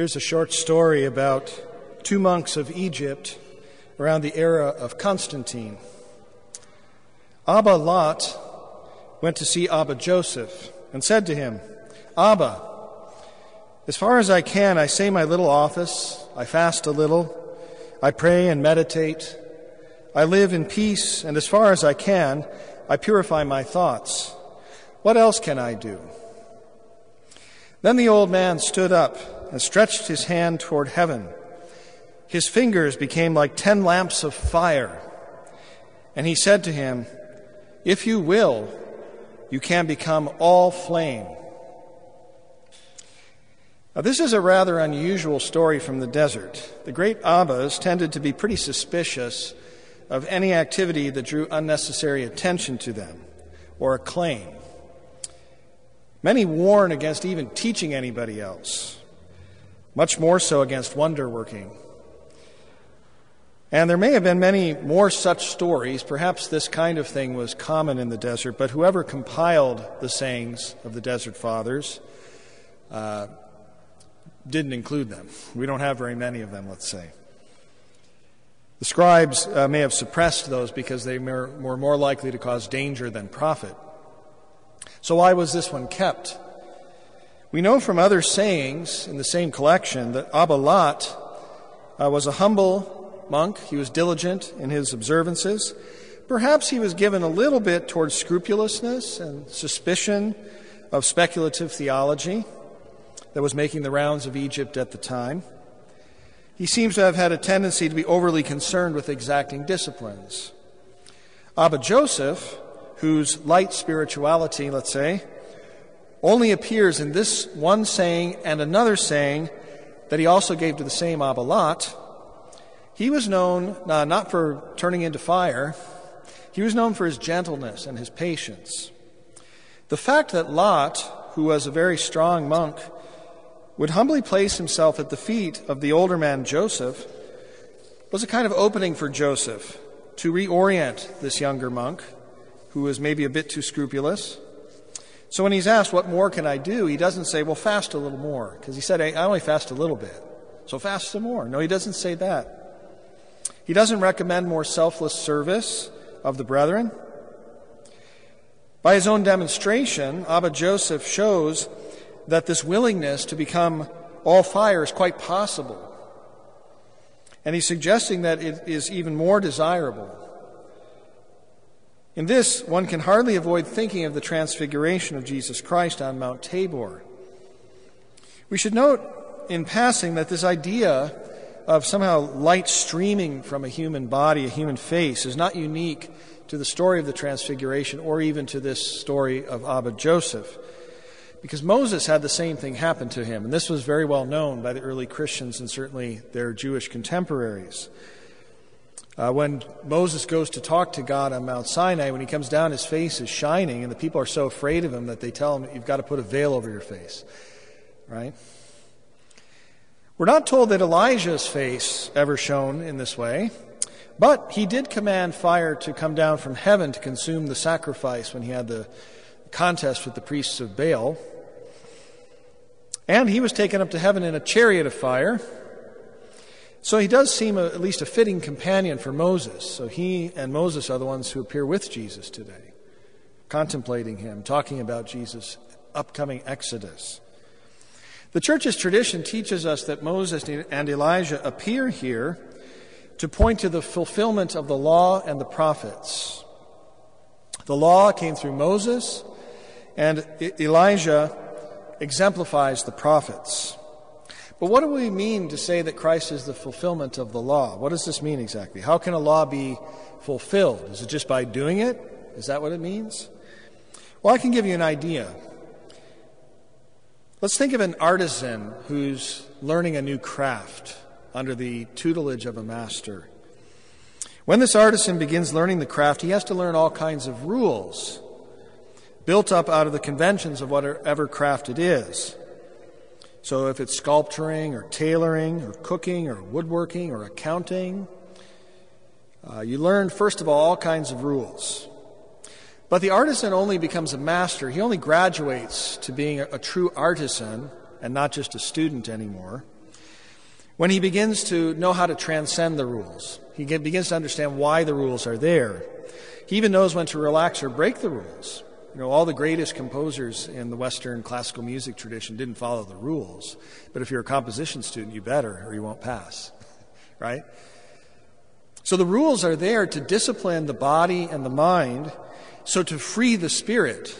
Here's a short story about two monks of Egypt around the era of Constantine. Abba Lot went to see Abba Joseph and said to him, Abba, as far as I can, I say my little office, I fast a little, I pray and meditate, I live in peace, and as far as I can, I purify my thoughts. What else can I do? Then the old man stood up and stretched his hand toward heaven. His fingers became like ten lamps of fire. And he said to him, If you will, you can become all flame. Now, this is a rather unusual story from the desert. The great Abbas tended to be pretty suspicious of any activity that drew unnecessary attention to them or acclaim. Many warn against even teaching anybody else, much more so against wonder working. And there may have been many more such stories. Perhaps this kind of thing was common in the desert, but whoever compiled the sayings of the desert fathers uh, didn't include them. We don't have very many of them, let's say. The scribes uh, may have suppressed those because they were more likely to cause danger than profit. So, why was this one kept? We know from other sayings in the same collection that Abba Lot uh, was a humble monk. He was diligent in his observances. Perhaps he was given a little bit towards scrupulousness and suspicion of speculative theology that was making the rounds of Egypt at the time. He seems to have had a tendency to be overly concerned with exacting disciplines. Abba Joseph whose light spirituality, let's say, only appears in this one saying and another saying that he also gave to the same Abba Lot, he was known uh, not for turning into fire, he was known for his gentleness and his patience. The fact that Lot, who was a very strong monk, would humbly place himself at the feet of the older man Joseph was a kind of opening for Joseph to reorient this younger monk who was maybe a bit too scrupulous. So when he's asked, What more can I do? he doesn't say, Well, fast a little more, because he said, I only fast a little bit. So fast some more. No, he doesn't say that. He doesn't recommend more selfless service of the brethren. By his own demonstration, Abba Joseph shows that this willingness to become all fire is quite possible. And he's suggesting that it is even more desirable in this, one can hardly avoid thinking of the transfiguration of Jesus Christ on Mount Tabor. We should note in passing that this idea of somehow light streaming from a human body, a human face, is not unique to the story of the Transfiguration or even to this story of Abba Joseph. Because Moses had the same thing happen to him, and this was very well known by the early Christians and certainly their Jewish contemporaries. Uh, when Moses goes to talk to God on Mount Sinai, when he comes down, his face is shining, and the people are so afraid of him that they tell him, You've got to put a veil over your face. Right? We're not told that Elijah's face ever shone in this way, but he did command fire to come down from heaven to consume the sacrifice when he had the contest with the priests of Baal. And he was taken up to heaven in a chariot of fire. So he does seem a, at least a fitting companion for Moses. So he and Moses are the ones who appear with Jesus today, contemplating him, talking about Jesus' upcoming exodus. The church's tradition teaches us that Moses and Elijah appear here to point to the fulfillment of the law and the prophets. The law came through Moses, and Elijah exemplifies the prophets. But what do we mean to say that Christ is the fulfillment of the law? What does this mean exactly? How can a law be fulfilled? Is it just by doing it? Is that what it means? Well, I can give you an idea. Let's think of an artisan who's learning a new craft under the tutelage of a master. When this artisan begins learning the craft, he has to learn all kinds of rules built up out of the conventions of whatever craft it is. So if it's sculpturing or tailoring or cooking or woodworking or accounting, uh, you learn, first of all, all kinds of rules. But the artisan only becomes a master. He only graduates to being a, a true artisan and not just a student anymore when he begins to know how to transcend the rules. He begins to understand why the rules are there. He even knows when to relax or break the rules. You know, all the greatest composers in the Western classical music tradition didn't follow the rules. But if you're a composition student, you better, or you won't pass. right? So the rules are there to discipline the body and the mind, so to free the spirit,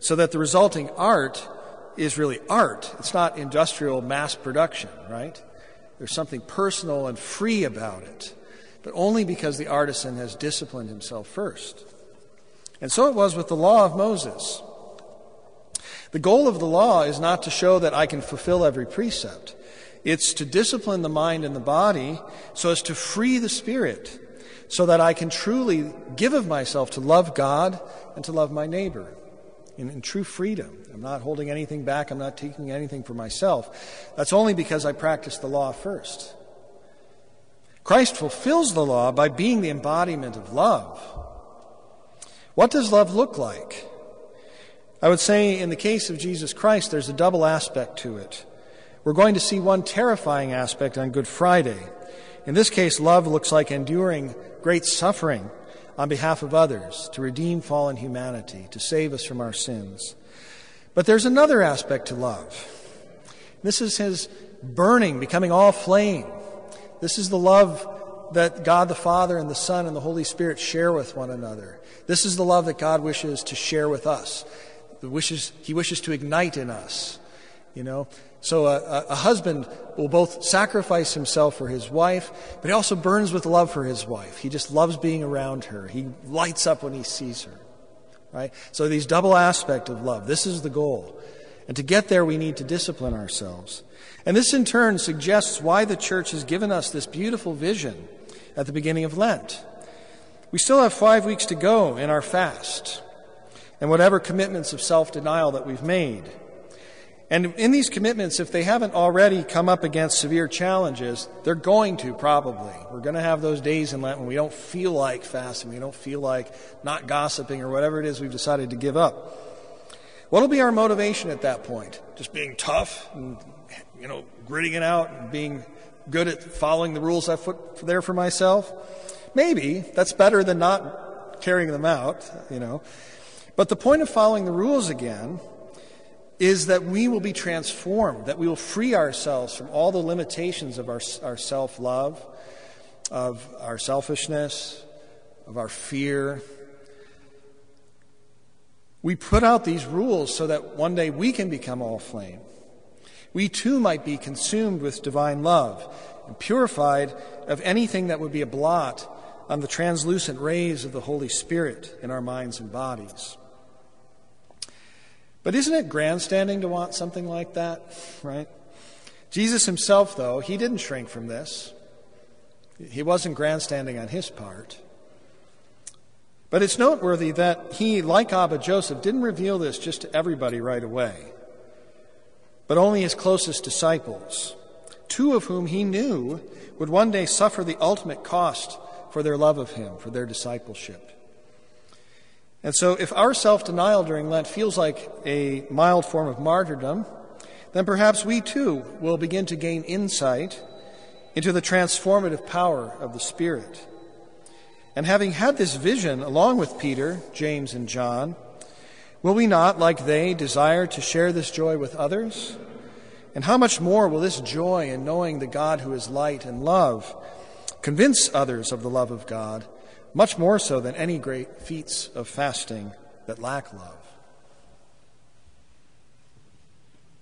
so that the resulting art is really art. It's not industrial mass production, right? There's something personal and free about it, but only because the artisan has disciplined himself first. And so it was with the law of Moses. The goal of the law is not to show that I can fulfill every precept. It's to discipline the mind and the body so as to free the spirit, so that I can truly give of myself to love God and to love my neighbor in, in, true freedom. I'm not holding anything back, I'm not taking anything for myself. That's only because I practice the law first. Christ fulfills the law by being the embodiment of love. What does love look like? I would say in the case of Jesus Christ, there's a double aspect to it. We're going to see one terrifying aspect on Good Friday. In this case, love looks like enduring great suffering on behalf of others to redeem fallen humanity, to save us from our sins. But there's another aspect to love. This is his burning, becoming all flame. This is the that God the Father and the Son and the Holy Spirit share with one another. This is the love that God wishes to share with us. The wishes, he wishes to ignite in us. You know, so a, a, husband will both sacrifice himself for his wife, but he also burns with love for his wife. He just loves being around her. He lights up when he sees her. Right? So these double aspect of love. This is the goal. And to get there, we need to discipline ourselves. And this in turn suggests why the church has given us this beautiful vision at the beginning of Lent. We still have five weeks to go in our fast and whatever commitments of self denial that we've made. And in these commitments, if they haven't already come up against severe challenges, they're going to probably. We're going to have those days in Lent when we don't feel like fasting, we don't feel like not gossiping or whatever it is we've decided to give up. What'll be our motivation at that point? Just being tough and, you know, gritting it out and being good at following the rules I put there for myself? Maybe. That's better than not carrying them out, you know. But the point of following the rules again is that we will be transformed, that we will free ourselves from all the limitations of our, our self love, of our selfishness, of our fear. We put out these rules so that one day we can become all flame. We too might be consumed with divine love and purified of anything that would be a blot on the translucent rays of the Holy Spirit in our minds and bodies. But isn't it grandstanding to want something like that, right? Jesus himself, though, he didn't shrink from this. He wasn't grandstanding on his part. But it's noteworthy that he, like Abba Joseph, didn't reveal this just to everybody right away, but only his closest disciples, two of whom he knew would one day suffer the ultimate cost for their love of him, for their discipleship. And so, if our self denial during Lent feels like a mild form of martyrdom, then perhaps we too will begin to gain insight into the transformative power of the Spirit. And having had this vision along with Peter, James, and John, will we not, like they, desire to share this joy with others? And how much more will this joy in knowing the God who is light and love convince others of the love of God? much more so than any great feats of fasting that lack love.